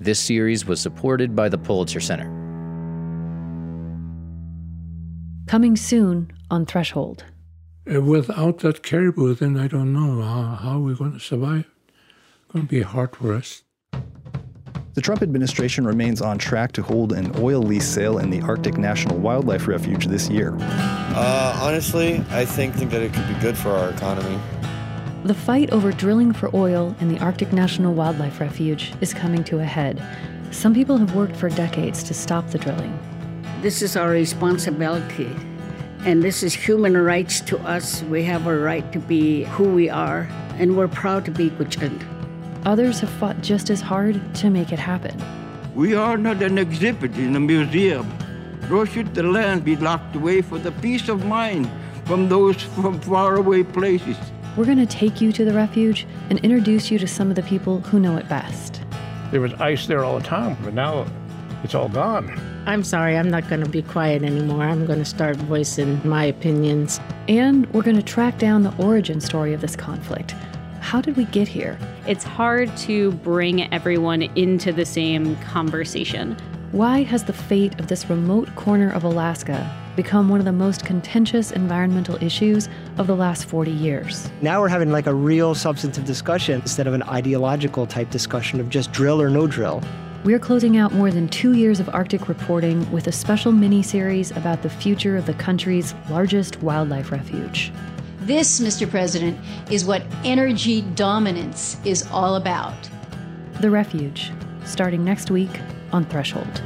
This series was supported by the Pulitzer Center. Coming soon on Threshold. Uh, without that caribou, then I don't know how, how we're going to survive. It's going to be hard for us. The Trump administration remains on track to hold an oil lease sale in the Arctic National Wildlife Refuge this year. Uh, honestly, I think, think that it could be good for our economy. The fight over drilling for oil in the Arctic National Wildlife Refuge is coming to a head. Some people have worked for decades to stop the drilling. This is our responsibility. And this is human rights to us. We have a right to be who we are, and we're proud to be Gwich'in. Others have fought just as hard to make it happen. We are not an exhibit in a museum, nor should the land be locked away for the peace of mind from those from faraway places. We're going to take you to the refuge and introduce you to some of the people who know it best. There was ice there all the time, but now it's all gone. I'm sorry, I'm not going to be quiet anymore. I'm going to start voicing my opinions. And we're going to track down the origin story of this conflict. How did we get here? It's hard to bring everyone into the same conversation. Why has the fate of this remote corner of Alaska become one of the most contentious environmental issues of the last 40 years? Now we're having like a real substantive discussion instead of an ideological type discussion of just drill or no drill. We're closing out more than two years of Arctic reporting with a special mini series about the future of the country's largest wildlife refuge. This, Mr. President, is what energy dominance is all about. The Refuge, starting next week on Threshold.